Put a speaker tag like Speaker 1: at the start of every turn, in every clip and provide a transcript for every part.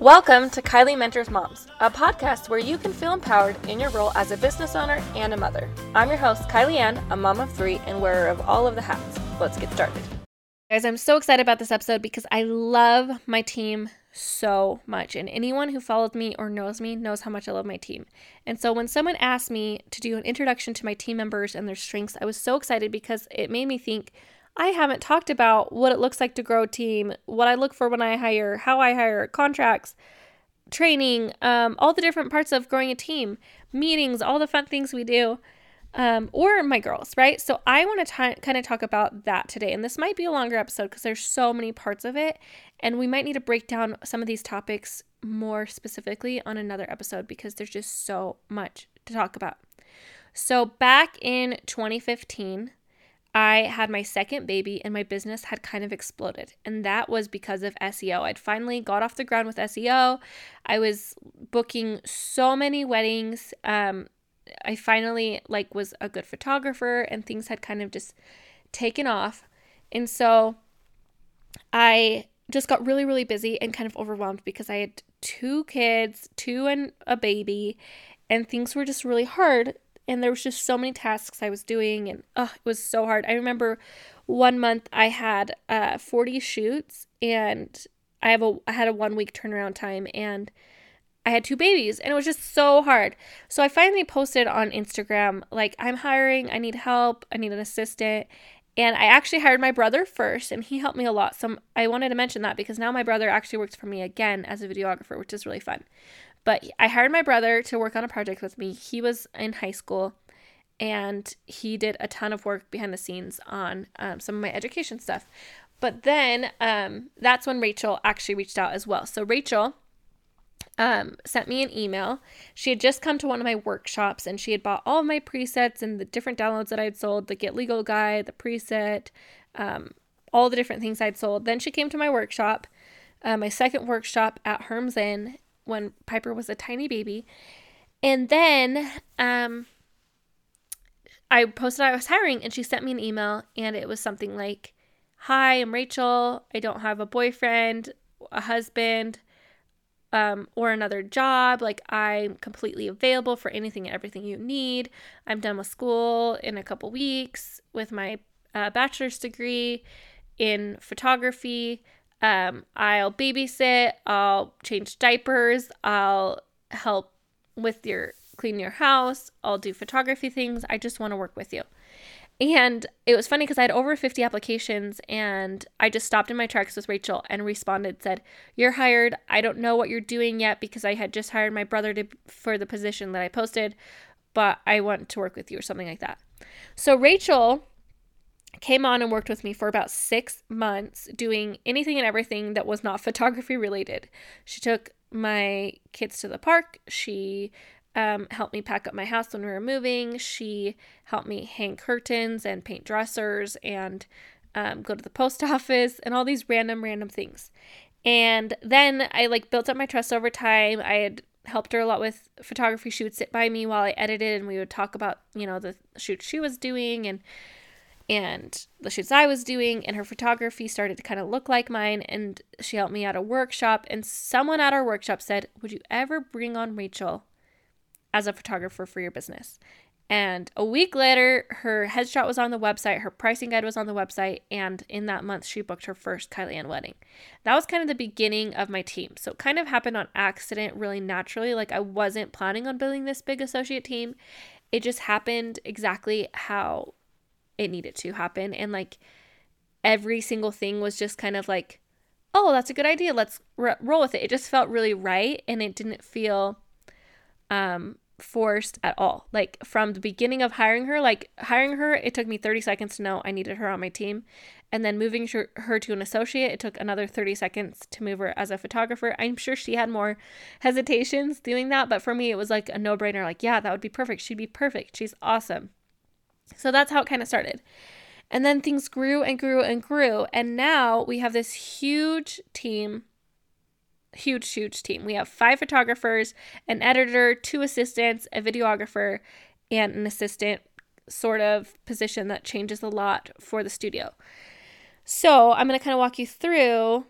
Speaker 1: Welcome to Kylie Mentors Moms, a podcast where you can feel empowered in your role as a business owner and a mother. I'm your host, Kylie Ann, a mom of three and wearer of all of the hats. Let's get started. Guys, I'm so excited about this episode because I love my team so much. And anyone who follows me or knows me knows how much I love my team. And so when someone asked me to do an introduction to my team members and their strengths, I was so excited because it made me think I haven't talked about what it looks like to grow a team, what I look for when I hire, how I hire, contracts, training, um, all the different parts of growing a team, meetings, all the fun things we do, um, or my girls, right? So I want to kind of talk about that today. And this might be a longer episode because there's so many parts of it. And we might need to break down some of these topics more specifically on another episode because there's just so much to talk about. So back in 2015, I had my second baby and my business had kind of exploded. And that was because of SEO. I'd finally got off the ground with SEO. I was booking so many weddings. Um, I finally like was a good photographer and things had kind of just taken off. And so I just got really really busy and kind of overwhelmed because I had two kids, two and a baby, and things were just really hard and there was just so many tasks I was doing and oh, it was so hard. I remember one month I had uh 40 shoots and I have a I had a 1 week turnaround time and I had two babies and it was just so hard. So I finally posted on Instagram like I'm hiring, I need help, I need an assistant. And I actually hired my brother first and he helped me a lot. So I wanted to mention that because now my brother actually works for me again as a videographer, which is really fun. But I hired my brother to work on a project with me. He was in high school and he did a ton of work behind the scenes on um, some of my education stuff. But then um, that's when Rachel actually reached out as well. So Rachel um, sent me an email. She had just come to one of my workshops and she had bought all of my presets and the different downloads that I'd sold the Get Legal Guide, the preset, um, all the different things I'd sold. Then she came to my workshop, uh, my second workshop at Herm's Inn, when Piper was a tiny baby. And then um, I posted I was hiring and she sent me an email and it was something like, Hi, I'm Rachel. I don't have a boyfriend, a husband, um, or another job. Like, I'm completely available for anything and everything you need. I'm done with school in a couple weeks with my uh, bachelor's degree in photography. Um, I'll babysit, I'll change diapers, I'll help with your clean your house, I'll do photography things. I just want to work with you. And it was funny because I had over 50 applications and I just stopped in my tracks with Rachel and responded, said, You're hired. I don't know what you're doing yet because I had just hired my brother to, for the position that I posted, but I want to work with you or something like that. So Rachel came on and worked with me for about six months doing anything and everything that was not photography related. She took my kids to the park. She um, helped me pack up my house when we were moving. She helped me hang curtains and paint dressers and um, go to the post office and all these random, random things. And then I like built up my trust over time. I had helped her a lot with photography. She would sit by me while I edited and we would talk about, you know, the shoot she was doing and and the shoots I was doing and her photography started to kind of look like mine and she helped me at a workshop and someone at our workshop said, "Would you ever bring on Rachel as a photographer for your business?" And a week later, her headshot was on the website, her pricing guide was on the website, and in that month, she booked her first Kylie Ann wedding. That was kind of the beginning of my team. So it kind of happened on accident, really naturally. Like I wasn't planning on building this big associate team. It just happened exactly how it needed to happen. And like every single thing was just kind of like oh that's a good idea. Let's r- roll with it. It just felt really right and it didn't feel um forced at all. Like from the beginning of hiring her like hiring her it took me 30 seconds to know i needed her on my team. And then moving her to an associate it took another 30 seconds to move her as a photographer. I'm sure she had more hesitations doing that but for me it was like a no-brainer. Like yeah that would be perfect. She'd be perfect. She's awesome so that's how it kind of started. And then things grew and grew and grew. And now we have this huge team, huge, huge team. We have five photographers, an editor, two assistants, a videographer, and an assistant sort of position that changes a lot for the studio. So I'm going to kind of walk you through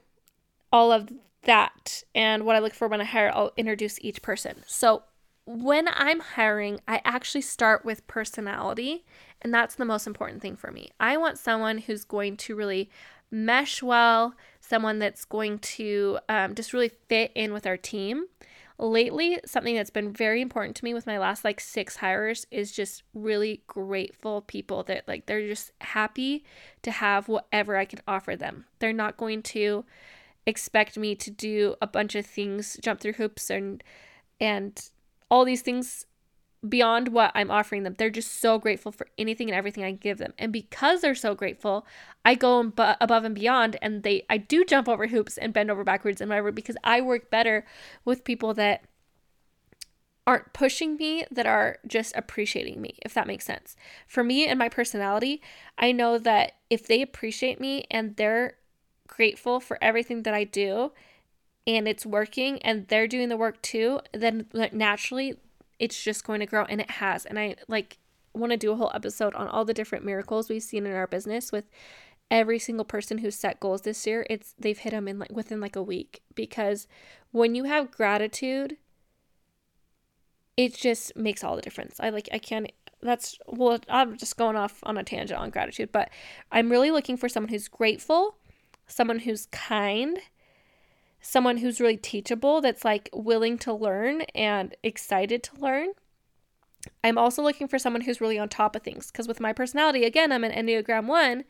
Speaker 1: all of that and what I look for when I hire, I'll introduce each person. So, when I'm hiring, I actually start with personality, and that's the most important thing for me. I want someone who's going to really mesh well, someone that's going to um, just really fit in with our team. Lately, something that's been very important to me with my last like six hires is just really grateful people that like they're just happy to have whatever I can offer them. They're not going to expect me to do a bunch of things, jump through hoops and and all these things beyond what I'm offering them. They're just so grateful for anything and everything I give them. And because they're so grateful, I go above and beyond and they I do jump over hoops and bend over backwards and whatever because I work better with people that aren't pushing me that are just appreciating me if that makes sense. For me and my personality, I know that if they appreciate me and they're grateful for everything that I do, and it's working and they're doing the work too, then naturally it's just going to grow and it has. And I like want to do a whole episode on all the different miracles we've seen in our business with every single person who's set goals this year. It's they've hit them in like within like a week because when you have gratitude it just makes all the difference. I like I can't that's well I'm just going off on a tangent on gratitude, but I'm really looking for someone who's grateful, someone who's kind, someone who's really teachable, that's like willing to learn and excited to learn. I'm also looking for someone who's really on top of things because with my personality, again, I'm an Enneagram 1.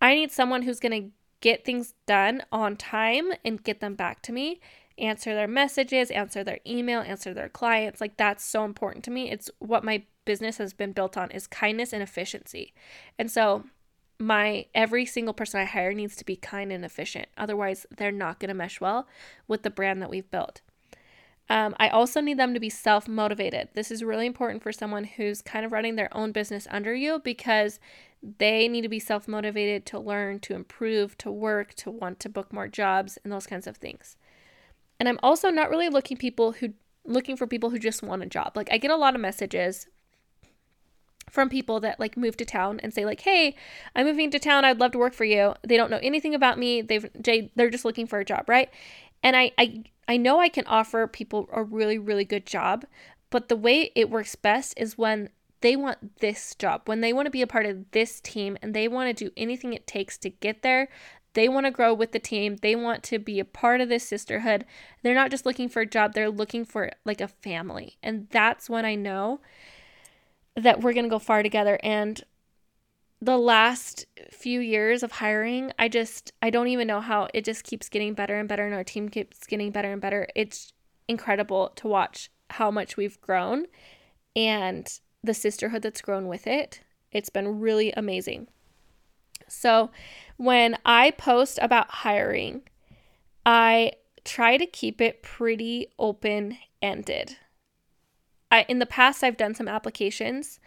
Speaker 1: I need someone who's going to get things done on time and get them back to me, answer their messages, answer their email, answer their clients. Like that's so important to me. It's what my business has been built on is kindness and efficiency. And so my every single person I hire needs to be kind and efficient. Otherwise, they're not going to mesh well with the brand that we've built. Um, I also need them to be self motivated. This is really important for someone who's kind of running their own business under you because they need to be self motivated to learn, to improve, to work, to want to book more jobs, and those kinds of things. And I'm also not really looking people who looking for people who just want a job. Like I get a lot of messages from people that like move to town and say like, "Hey, I'm moving to town. I'd love to work for you." They don't know anything about me. They've they, they're just looking for a job, right? And I I I know I can offer people a really really good job, but the way it works best is when they want this job, when they want to be a part of this team and they want to do anything it takes to get there. They want to grow with the team. They want to be a part of this sisterhood. They're not just looking for a job, they're looking for like a family. And that's when I know that we're going to go far together and the last few years of hiring, I just I don't even know how it just keeps getting better and better and our team keeps getting better and better. It's incredible to watch how much we've grown and the sisterhood that's grown with it. It's been really amazing. So, when I post about hiring, I try to keep it pretty open ended. I, in the past, I've done some applications,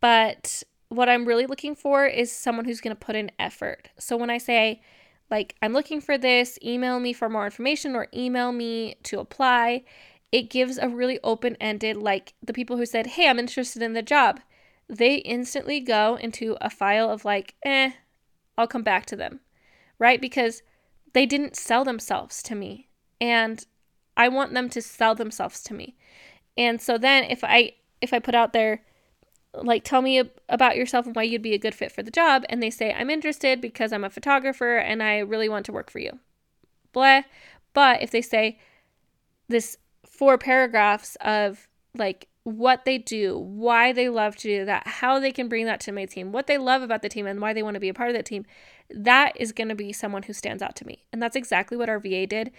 Speaker 1: but what I'm really looking for is someone who's going to put in effort. So when I say, like, I'm looking for this, email me for more information or email me to apply, it gives a really open ended, like, the people who said, hey, I'm interested in the job, they instantly go into a file of, like, eh, I'll come back to them, right? Because they didn't sell themselves to me. And I want them to sell themselves to me. And so then if I if I put out there like tell me about yourself and why you'd be a good fit for the job and they say I'm interested because I'm a photographer and I really want to work for you. Blah. But if they say this four paragraphs of like what they do, why they love to do that, how they can bring that to my team, what they love about the team, and why they want to be a part of that team, that is going to be someone who stands out to me. And that's exactly what our VA did.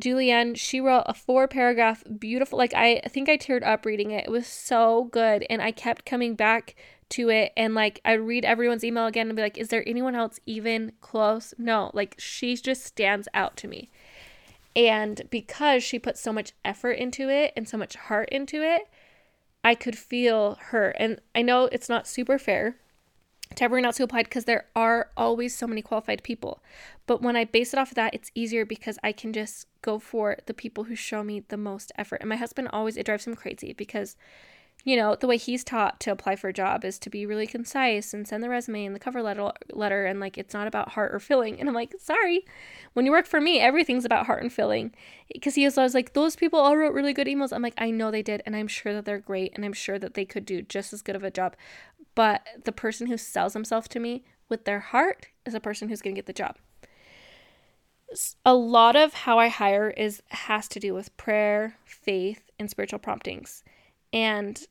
Speaker 1: Julianne, she wrote a four paragraph, beautiful, like I think I teared up reading it. It was so good. And I kept coming back to it. And like I read everyone's email again and be like, is there anyone else even close? No, like she just stands out to me. And because she put so much effort into it and so much heart into it, I could feel her. And I know it's not super fair to everyone else who applied because there are always so many qualified people. But when I base it off of that, it's easier because I can just go for the people who show me the most effort. And my husband always, it drives him crazy because you know, the way he's taught to apply for a job is to be really concise and send the resume and the cover letter, letter and like it's not about heart or filling. And I'm like, sorry, when you work for me, everything's about heart and filling. Because he was, I was like, those people all wrote really good emails. I'm like, I know they did, and I'm sure that they're great, and I'm sure that they could do just as good of a job. But the person who sells himself to me with their heart is a person who's going to get the job. A lot of how I hire is has to do with prayer, faith, and spiritual promptings. And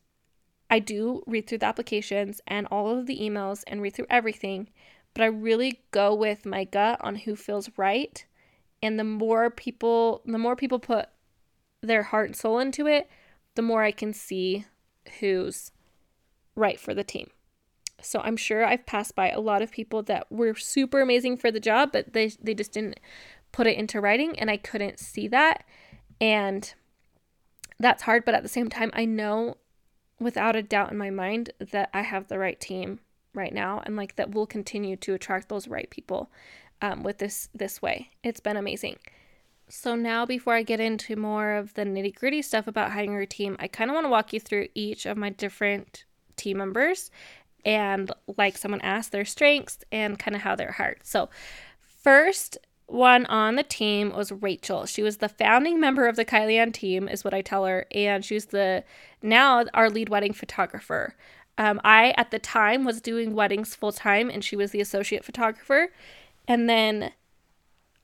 Speaker 1: I do read through the applications and all of the emails and read through everything, but I really go with my gut on who feels right. And the more people, the more people put their heart and soul into it, the more I can see who's right for the team. So I'm sure I've passed by a lot of people that were super amazing for the job, but they they just didn't put it into writing and I couldn't see that. And that's hard, but at the same time I know without a doubt in my mind that I have the right team right now and like that we'll continue to attract those right people um, with this this way. It's been amazing. So now before I get into more of the nitty gritty stuff about hiring a team, I kind of want to walk you through each of my different team members and like someone asked their strengths and kind of how their heart. So first one on the team was Rachel. She was the founding member of the Kylie team, is what I tell her, and she's the now our lead wedding photographer. Um, I at the time was doing weddings full time, and she was the associate photographer. And then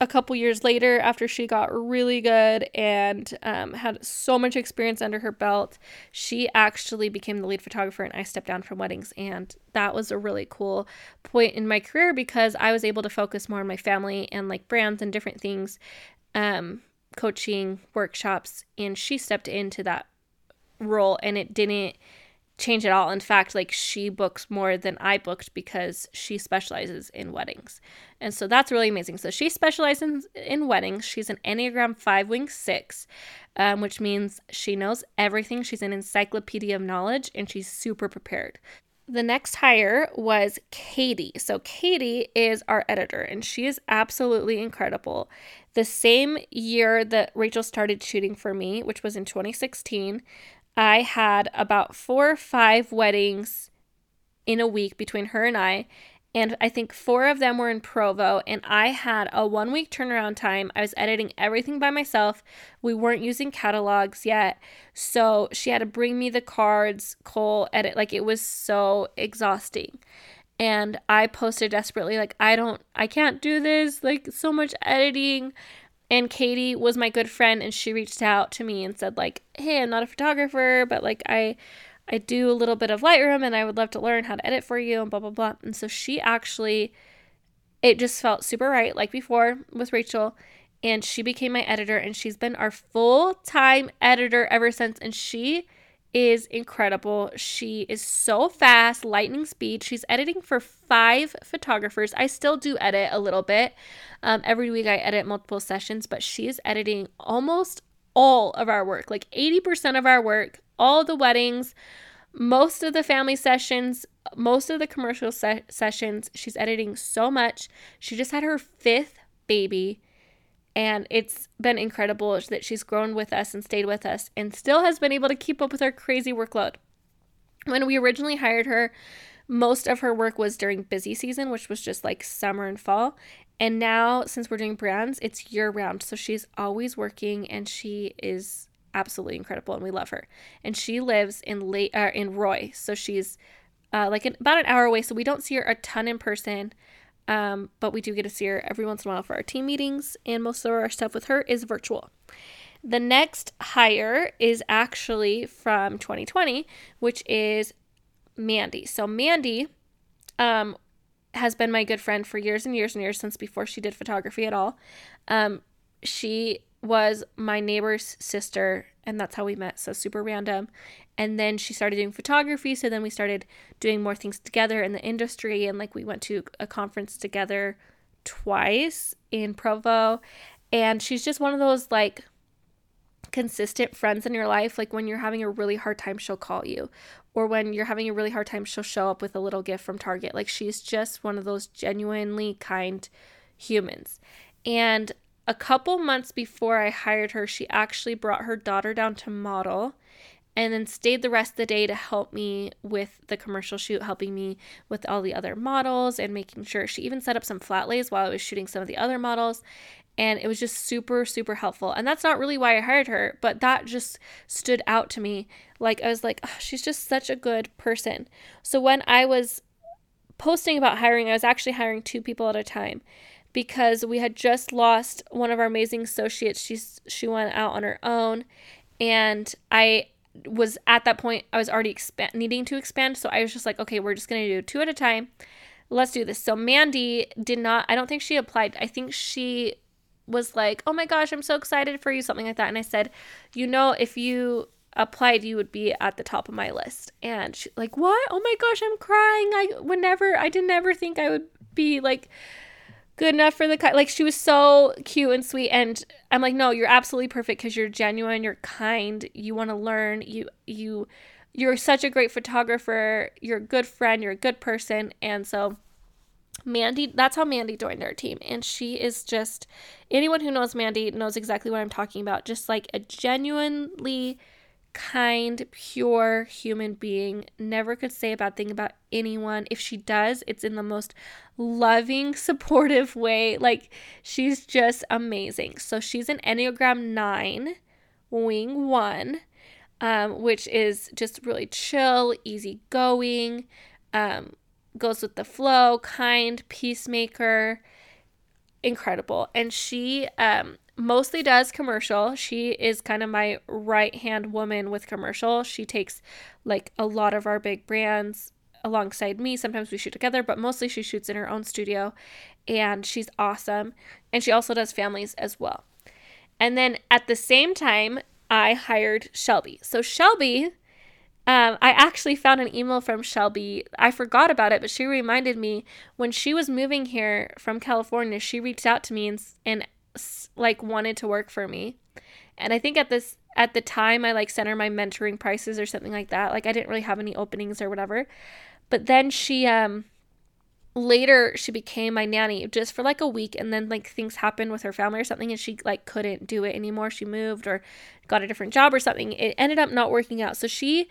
Speaker 1: a couple years later, after she got really good and um, had so much experience under her belt, she actually became the lead photographer, and I stepped down from weddings. And that was a really cool point in my career because I was able to focus more on my family and like brands and different things, um, coaching, workshops, and she stepped into that role, and it didn't change at all. In fact, like she books more than I booked because she specializes in weddings. And so that's really amazing. So she specializes in, in weddings. She's an Enneagram 5 wing 6, um, which means she knows everything. She's an encyclopedia of knowledge and she's super prepared. The next hire was Katie. So, Katie is our editor, and she is absolutely incredible. The same year that Rachel started shooting for me, which was in 2016, I had about four or five weddings in a week between her and I. And I think four of them were in Provo, and I had a one week turnaround time. I was editing everything by myself. We weren't using catalogs yet. So she had to bring me the cards, cull, edit. Like it was so exhausting. And I posted desperately, like, I don't, I can't do this. Like, so much editing. And Katie was my good friend and she reached out to me and said like, "Hey, I'm not a photographer, but like I I do a little bit of Lightroom and I would love to learn how to edit for you and blah blah blah." And so she actually it just felt super right like before with Rachel and she became my editor and she's been our full-time editor ever since and she is incredible. She is so fast, lightning speed. She's editing for five photographers. I still do edit a little bit. Um, every week I edit multiple sessions, but she is editing almost all of our work, like 80% of our work, all the weddings, most of the family sessions, most of the commercial se- sessions. She's editing so much. She just had her fifth baby and it's been incredible that she's grown with us and stayed with us and still has been able to keep up with our crazy workload. When we originally hired her, most of her work was during busy season, which was just like summer and fall. And now, since we're doing brands, it's year round. So she's always working and she is absolutely incredible and we love her. And she lives in late uh, in Roy. So she's uh, like an, about an hour away. So we don't see her a ton in person. Um, but we do get to see her every once in a while for our team meetings, and most of our stuff with her is virtual. The next hire is actually from 2020, which is Mandy. So, Mandy um, has been my good friend for years and years and years since before she did photography at all. Um, she was my neighbor's sister, and that's how we met. So, super random. And then she started doing photography. So then we started doing more things together in the industry. And like we went to a conference together twice in Provo. And she's just one of those like consistent friends in your life. Like when you're having a really hard time, she'll call you. Or when you're having a really hard time, she'll show up with a little gift from Target. Like she's just one of those genuinely kind humans. And a couple months before I hired her, she actually brought her daughter down to model and then stayed the rest of the day to help me with the commercial shoot, helping me with all the other models and making sure she even set up some flat lays while I was shooting some of the other models. And it was just super, super helpful. And that's not really why I hired her, but that just stood out to me. Like, I was like, oh, she's just such a good person. So when I was posting about hiring, I was actually hiring two people at a time because we had just lost one of our amazing associates. She's she went out on her own, and I was at that point I was already expand needing to expand. So I was just like, okay, we're just gonna do two at a time. Let's do this. So Mandy did not. I don't think she applied. I think she was like, oh my gosh, I'm so excited for you, something like that. And I said, you know, if you applied, you would be at the top of my list. And she like, what? Oh my gosh, I'm crying. I would never. I did never think I would be like good enough for the cut. Like she was so cute and sweet, and I'm like, no, you're absolutely perfect because you're genuine, you're kind, you want to learn, you you you're such a great photographer, you're a good friend, you're a good person, and so. Mandy, that's how Mandy joined our team. And she is just, anyone who knows Mandy knows exactly what I'm talking about. Just like a genuinely kind, pure human being, never could say a bad thing about anyone. If she does, it's in the most loving, supportive way. Like, she's just amazing. So, she's an Enneagram 9, wing 1, um, which is just really chill, easygoing, um, goes with the flow, kind, peacemaker. Incredible. And she um mostly does commercial. She is kind of my right hand woman with commercial. She takes like a lot of our big brands alongside me. Sometimes we shoot together, but mostly she shoots in her own studio and she's awesome. And she also does families as well. And then at the same time, I hired Shelby. So Shelby, um, I actually found an email from Shelby. I forgot about it, but she reminded me when she was moving here from California, she reached out to me and, and like wanted to work for me. And I think at this at the time I like sent her my mentoring prices or something like that. Like I didn't really have any openings or whatever. But then she um later she became my nanny just for like a week and then like things happened with her family or something and she like couldn't do it anymore. She moved or got a different job or something. It ended up not working out. So she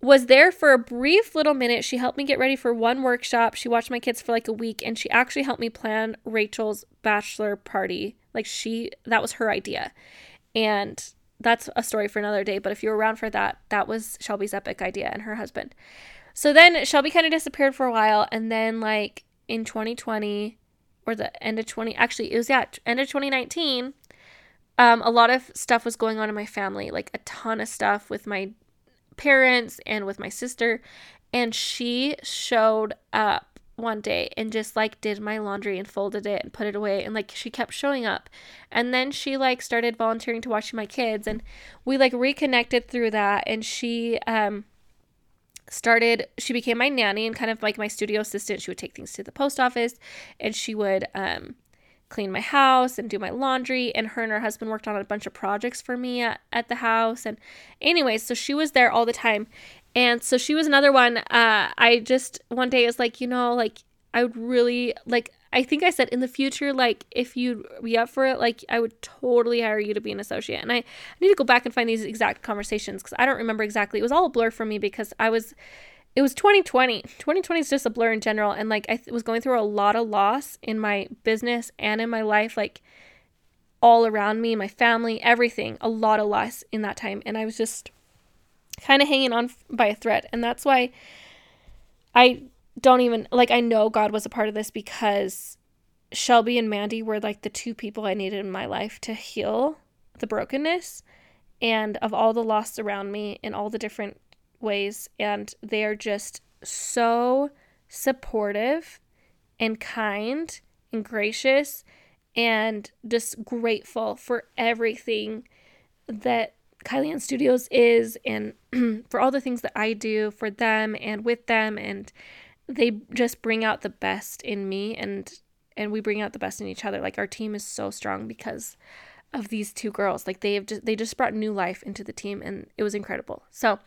Speaker 1: was there for a brief little minute. She helped me get ready for one workshop. She watched my kids for like a week and she actually helped me plan Rachel's bachelor party. Like she that was her idea. And that's a story for another day, but if you're around for that, that was Shelby's epic idea and her husband. So then Shelby kind of disappeared for a while and then like in 2020 or the end of 20 actually it was yeah, end of 2019 um, a lot of stuff was going on in my family, like a ton of stuff with my parents and with my sister. And she showed up one day and just like did my laundry and folded it and put it away and like she kept showing up and then she like started volunteering to watch my kids and we like reconnected through that and she um started she became my nanny and kind of like my studio assistant she would take things to the post office and she would um clean my house and do my laundry and her and her husband worked on a bunch of projects for me at, at the house. And anyways so she was there all the time. And so she was another one uh i just one day was like you know like i would really like i think i said in the future like if you'd be up for it like i would totally hire you to be an associate. And i, I need to go back and find these exact conversations because i don't remember exactly. It was all a blur for me because i was it was 2020. 2020 is just a blur in general. And like, I th- was going through a lot of loss in my business and in my life, like all around me, my family, everything, a lot of loss in that time. And I was just kind of hanging on by a thread. And that's why I don't even, like, I know God was a part of this because Shelby and Mandy were like the two people I needed in my life to heal the brokenness and of all the loss around me and all the different ways, and they are just so supportive and kind and gracious and just grateful for everything that Kylie Studios is and for all the things that I do for them and with them and they just bring out the best in me and and we bring out the best in each other. Like our team is so strong because of these two girls. Like they have just they just brought new life into the team and it was incredible. So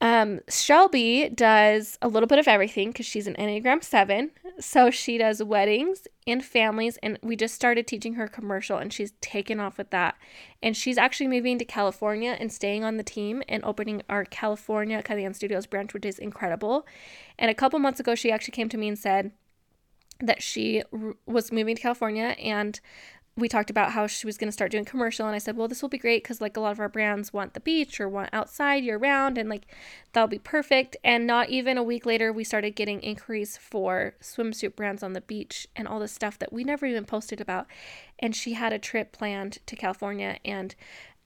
Speaker 1: Um, Shelby does a little bit of everything because she's an Enneagram 7. So she does weddings and families, and we just started teaching her commercial, and she's taken off with that. And she's actually moving to California and staying on the team and opening our California Kylie Ann Studios branch, which is incredible. And a couple months ago, she actually came to me and said, that she was moving to California and we talked about how she was going to start doing commercial and i said well this will be great because like a lot of our brands want the beach or want outside year round and like that'll be perfect. And not even a week later we started getting inquiries for swimsuit brands on the beach and all the stuff that we never even posted about. And she had a trip planned to california and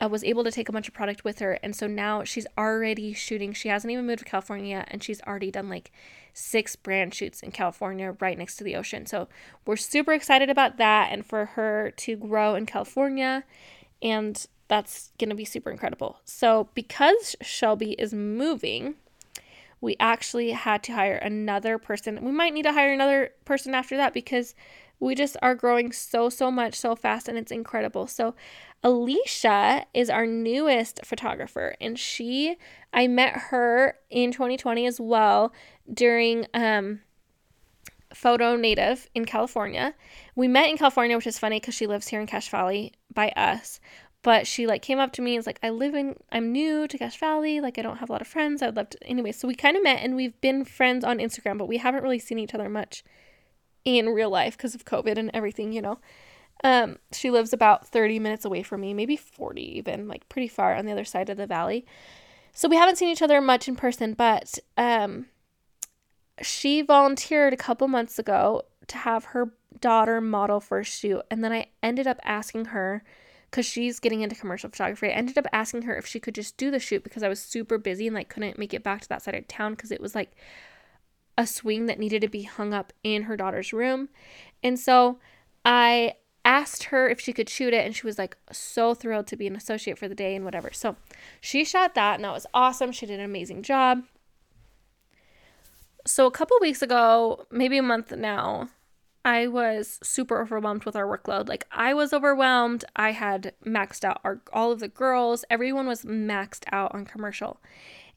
Speaker 1: uh, was able to take a bunch of product with her and so now she's already shooting she hasn't even moved to california yet and she's already done like six brand shoots in California right next to the ocean. So we're super excited about that and for her to grow in California. And that's going to be super incredible. So because Shelby is moving, we actually had to hire another person. We might need to hire another person after that because we just are growing so, so much so fast and it's incredible. So, Alicia is our newest photographer, and she, I met her in 2020 as well during um, Photo Native in California. We met in California, which is funny because she lives here in Cache Valley by us. But she like came up to me and was like, I live in, I'm new to Cache Valley. Like, I don't have a lot of friends. I'd love to. Anyway, so we kind of met and we've been friends on Instagram, but we haven't really seen each other much in real life because of COVID and everything, you know. Um, she lives about 30 minutes away from me, maybe 40 even, like pretty far on the other side of the valley. So we haven't seen each other much in person, but um, she volunteered a couple months ago to have her daughter model for a shoot. And then I ended up asking her, because she's getting into commercial photography, I ended up asking her if she could just do the shoot because I was super busy and like couldn't make it back to that side of town because it was like a swing that needed to be hung up in her daughter's room. And so I asked her if she could shoot it and she was like so thrilled to be an associate for the day and whatever. So she shot that and that was awesome. She did an amazing job. So a couple weeks ago, maybe a month now, I was super overwhelmed with our workload. Like I was overwhelmed. I had maxed out our all of the girls. Everyone was maxed out on commercial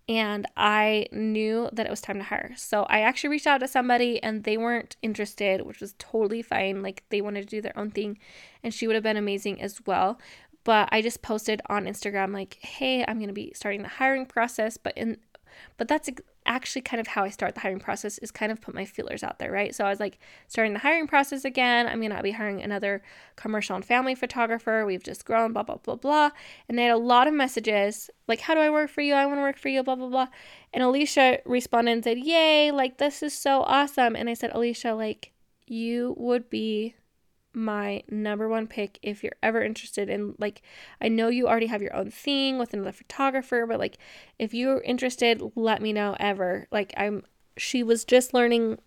Speaker 1: and I knew that it was time to hire. So I actually reached out to somebody and they weren't interested, which was totally fine. Like they wanted to do their own thing and she would have been amazing as well. But I just posted on Instagram like, "Hey, I'm going to be starting the hiring process, but in but that's actually kind of how I start the hiring process is kind of put my feelers out there, right? So I was like starting the hiring process again. I'm gonna be hiring another commercial and family photographer. We've just grown, blah blah blah blah. And they had a lot of messages like, "How do I work for you? I want to work for you." Blah blah blah. And Alicia responded and said, "Yay! Like this is so awesome." And I said, Alicia, like you would be my number one pick if you're ever interested in like I know you already have your own thing with another photographer, but like if you're interested, let me know ever. Like I'm she was just learning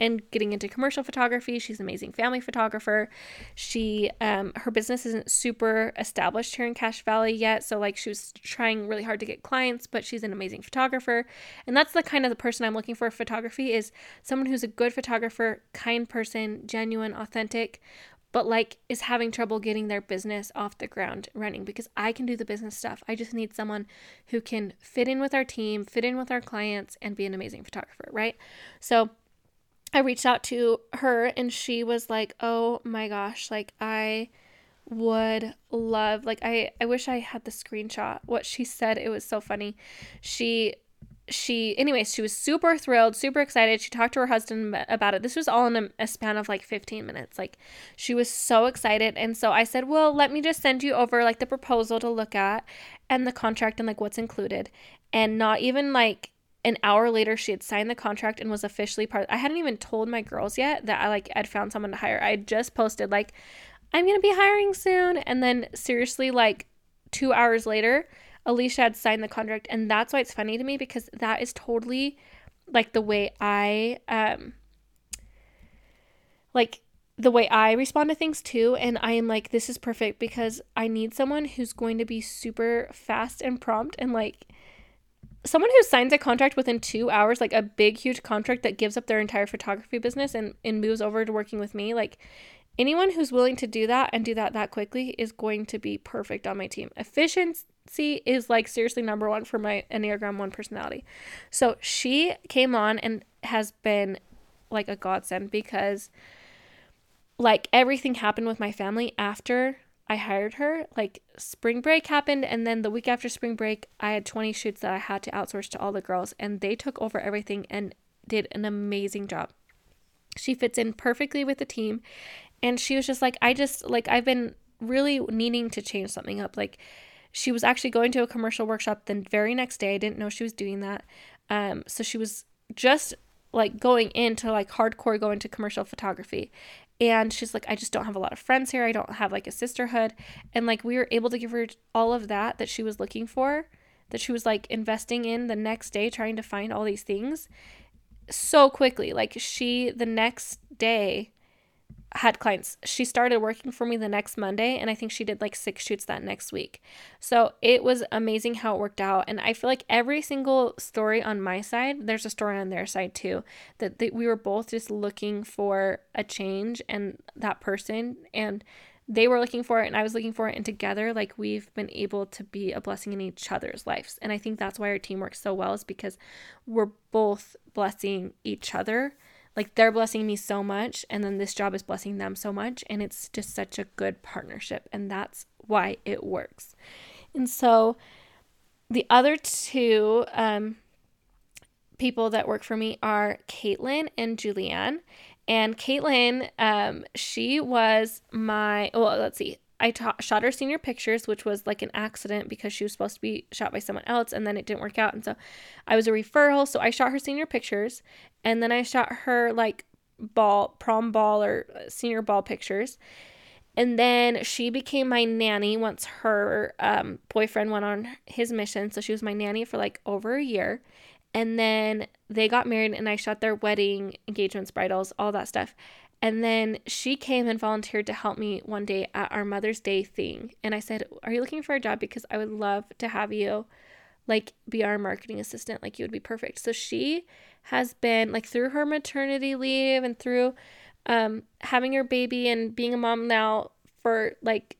Speaker 1: and getting into commercial photography. She's an amazing family photographer. She um her business isn't super established here in Cache Valley yet, so like she was trying really hard to get clients, but she's an amazing photographer. And that's the kind of the person I'm looking for photography is someone who's a good photographer, kind person, genuine, authentic, but like is having trouble getting their business off the ground running because I can do the business stuff. I just need someone who can fit in with our team, fit in with our clients, and be an amazing photographer, right? So I reached out to her and she was like, "Oh my gosh, like I would love like I I wish I had the screenshot. What she said, it was so funny. She she anyways she was super thrilled super excited. She talked to her husband about it. This was all in a, a, span of like 15 minutes. Like she was so excited. And so i said well let me just send you over like the proposal to look at and the contract and like what's included. And not even like an hour later she had signed the contract and was officially part i hadn't even told my girls yet that i like had found someone to hire. I just posted like i'm gonna be hiring soon. And then seriously like two hours later Alicia had signed the contract. And that's why it's funny to me because that is totally like the way I, um, like, the way I respond to things too. And I am like, this is perfect because I need someone who's going to be super fast and prompt and like someone who signs a contract within two hours, like a big, huge contract that gives up their entire photography business and, and moves over to working with me. Like anyone who's willing to do that and do that that quickly is going to be perfect on my team. Efficient consistency is like seriously number one for my Enneagram 1 personality. So she came on and has been like a godsend because like everything happened with my family after I hired her. Like spring break happened and then the week after spring break I had 20 shoots that I had to outsource to all the girls and they took over everything and did an amazing job. She fits in perfectly with the team and she was just like I just like I've been really needing to change something up like she was actually going to a commercial workshop the very next day. I didn't know she was doing that. Um so she was just like going into like hardcore going to commercial photography and she's like i just don't have a lot of friends here i don't have like a sisterhood and like we were able to give her all of that that she was looking for that she was like investing in the next day trying to find all these things so quickly like she the next day had clients. She started working for me the next Monday, and I think she did like six shoots that next week. So it was amazing how it worked out. And I feel like every single story on my side, there's a story on their side too. That, that we were both just looking for a change and that person, and they were looking for it, and I was looking for it. And together, like we've been able to be a blessing in each other's lives. And I think that's why our team works so well, is because we're both blessing each other like they're blessing me so much and then this job is blessing them so much and it's just such a good partnership and that's why it works. And so the other two um, people that work for me are caitlin and julianne. And caitlin um, she was my well let's see I ta- shot her senior pictures, which was like an accident because she was supposed to be shot by someone else and then it didn't work out. And so I was a referral. So I shot her senior pictures and then I shot her like ball, prom ball or uh, senior ball pictures. And then she became my nanny once her um, boyfriend went on his mission. So she was my nanny for like over a year. And then they got married and I shot their wedding, engagements, bridals, all that stuff. And then she came and volunteered to help me one day at our Mother's Day thing. And I said, Are you looking for a job? Because I would love to have you like be our marketing assistant. Like you would be perfect. So she has been like through her maternity leave and through um, having her baby and being a mom now for like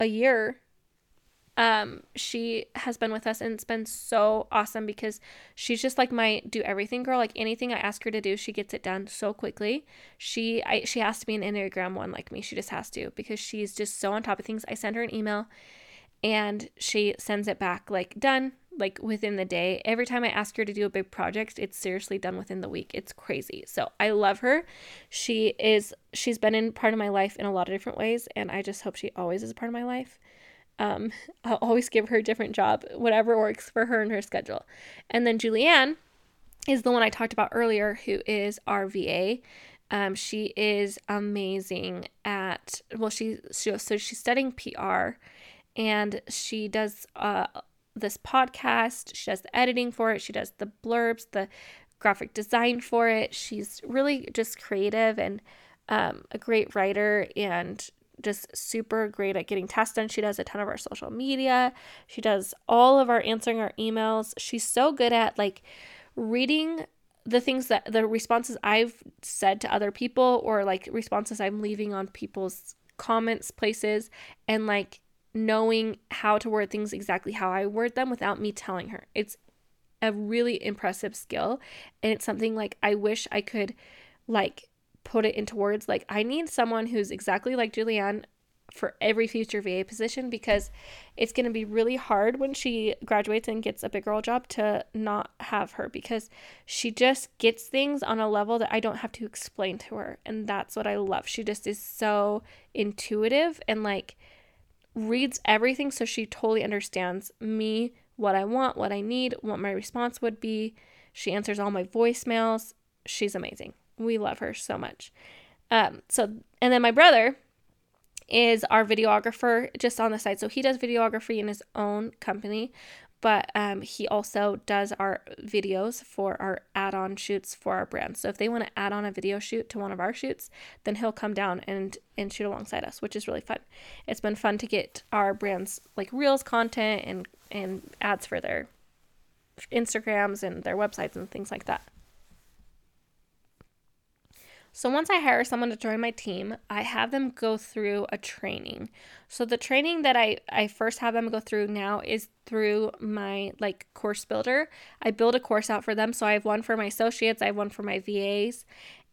Speaker 1: a year um, she has been with us and it's been so awesome because she's just like my do everything girl. Like anything I ask her to do, she gets it done so quickly. She I she has to be an Enneagram one like me. She just has to because she's just so on top of things. I send her an email and she sends it back like done like within the day. Every time I ask her to do a big project, it's seriously done within the week. It's crazy. So I love her. She is she's been in part of my life in a lot of different ways and I just hope she always is a part of my life. Um, I'll always give her a different job, whatever works for her and her schedule. And then Julianne is the one I talked about earlier, who is our VA. Um, she is amazing at well, she, she so she's studying PR, and she does uh this podcast. She does the editing for it. She does the blurbs, the graphic design for it. She's really just creative and um, a great writer and just super great at getting tasks done. She does a ton of our social media. She does all of our answering our emails. She's so good at like reading the things that the responses I've said to other people or like responses I'm leaving on people's comments places and like knowing how to word things exactly how I word them without me telling her. It's a really impressive skill and it's something like I wish I could like put it into words like I need someone who's exactly like Julianne for every future VA position because it's going to be really hard when she graduates and gets a big girl job to not have her because she just gets things on a level that I don't have to explain to her. And that's what I love. She just is so intuitive and like reads everything so she totally understands me, what I want, what I need, what my response would be. She answers all my voicemails. She's amazing we love her so much. Um, so, and then my brother is our videographer just on the side. So he does videography in his own company, but um, he also does our videos for our add on shoots for our brand. So if they want to add on a video shoot to one of our shoots, then he'll come down and, and shoot alongside us, which is really fun. It's been fun to get our brands like Reels content and, and ads for their Instagrams and their websites and things like that. So once I hire someone to join my team, I have them go through a training. So the training that I I first have them go through now is through my like course builder. I build a course out for them. So I have one for my associates, I have one for my VAs,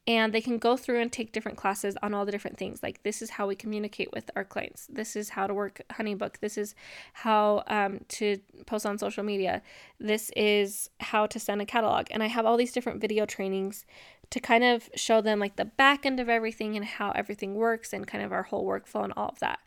Speaker 1: and they can go through and take different classes on all the different things like this is how we communicate with our clients this is how to work honeybook this is how um, to post on social media this is how to send a catalog and i have all these different video trainings to kind of show them like the back end of everything and how everything works and kind of our whole workflow and all of that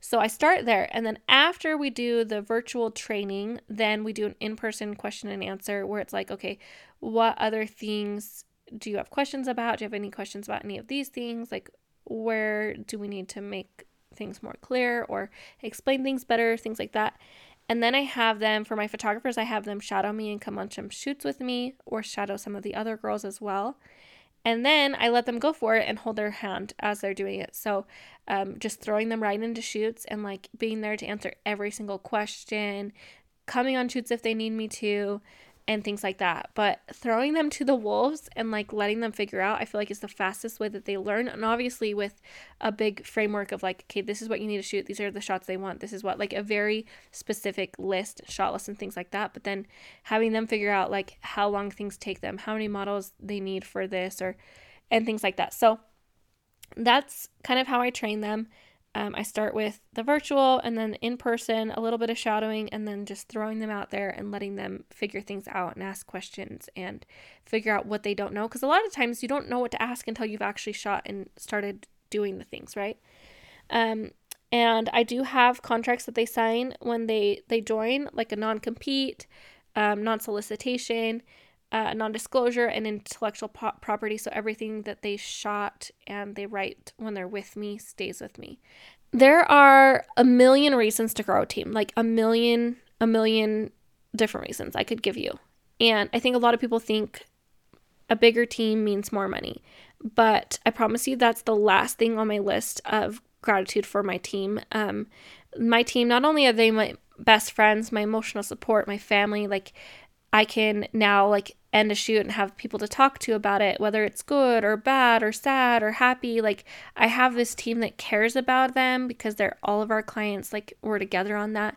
Speaker 1: so I start there. And then after we do the virtual training, then we do an in person question and answer where it's like, okay, what other things do you have questions about? Do you have any questions about any of these things? Like, where do we need to make things more clear or explain things better? Things like that. And then I have them, for my photographers, I have them shadow me and come on some shoots with me or shadow some of the other girls as well. And then I let them go for it and hold their hand as they're doing it. So um, just throwing them right into shoots and like being there to answer every single question, coming on shoots if they need me to, and things like that. But throwing them to the wolves and like letting them figure out, I feel like is the fastest way that they learn. And obviously, with a big framework of like, okay, this is what you need to shoot, these are the shots they want, this is what, like a very specific list, shot list, and things like that. But then having them figure out like how long things take them, how many models they need for this, or and things like that. So that's kind of how I train them. Um, I start with the virtual and then in person, a little bit of shadowing, and then just throwing them out there and letting them figure things out and ask questions and figure out what they don't know. Because a lot of times you don't know what to ask until you've actually shot and started doing the things, right? Um, and I do have contracts that they sign when they they join, like a non compete, um, non solicitation, uh, non disclosure, and intellectual po- property. So everything that they shot and they write when they're with me stays with me. There are a million reasons to grow a team, like a million, a million different reasons I could give you. And I think a lot of people think a bigger team means more money. But I promise you, that's the last thing on my list of gratitude for my team. Um, my team, not only are they my best friends, my emotional support, my family, like I can now like end a shoot and have people to talk to about it, whether it's good or bad or sad or happy. Like I have this team that cares about them because they're all of our clients. Like we're together on that.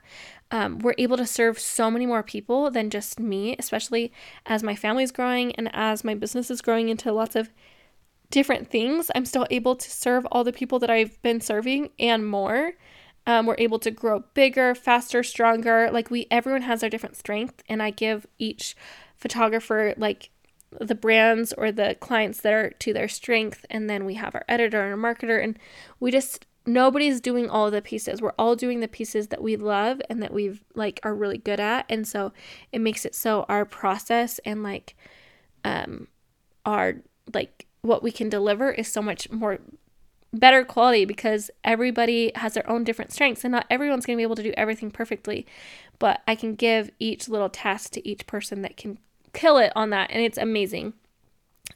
Speaker 1: Um, we're able to serve so many more people than just me, especially as my family's growing and as my business is growing into lots of different things. I'm still able to serve all the people that I've been serving and more. Um, we're able to grow bigger, faster, stronger. Like we, everyone has their different strength, and I give each photographer like the brands or the clients that are to their strength, and then we have our editor and our marketer, and we just nobody's doing all the pieces. We're all doing the pieces that we love and that we've like are really good at, and so it makes it so our process and like um our like what we can deliver is so much more better quality because everybody has their own different strengths and not everyone's going to be able to do everything perfectly but i can give each little task to each person that can kill it on that and it's amazing.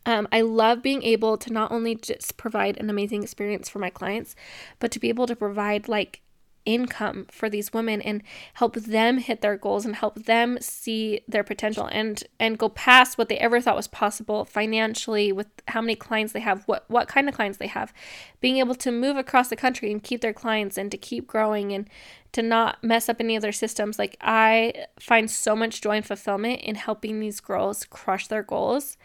Speaker 1: Um, I love being able to not only just provide an amazing experience for my clients, but to be able to provide like income for these women and help them hit their goals and help them see their potential and and go past what they ever thought was possible financially with how many clients they have what what kind of clients they have. Being able to move across the country and keep their clients and to keep growing and to not mess up any of their systems. Like i find so much joy and fulfillment in helping these girls crush their goals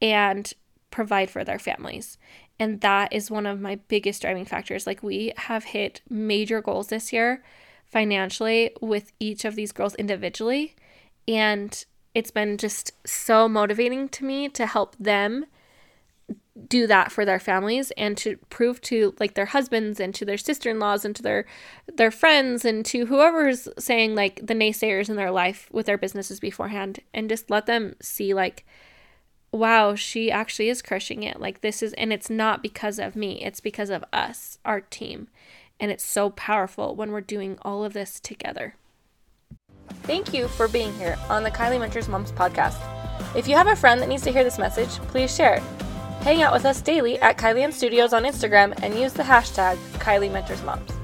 Speaker 1: and provide for their families and that is one of my biggest driving factors. Like, we have hit major goals this year financially with each of these girls individually. And it's been just so motivating to me to help them do that for their families and to prove to like their husbands and to their sister-in-laws and to their their friends and to whoever's saying like the naysayers in their life with their businesses beforehand and just let them see like wow, she actually is crushing it. Like this is, and it's not because of me, it's because of us, our team. And it's so powerful when we're doing all of this together.
Speaker 2: Thank you for being here on the Kylie Mentors Moms podcast. If you have a friend that needs to hear this message, please share it. Hang out with us daily at Kylie Ann Studios on Instagram and use the hashtag Kylie Mentors Moms.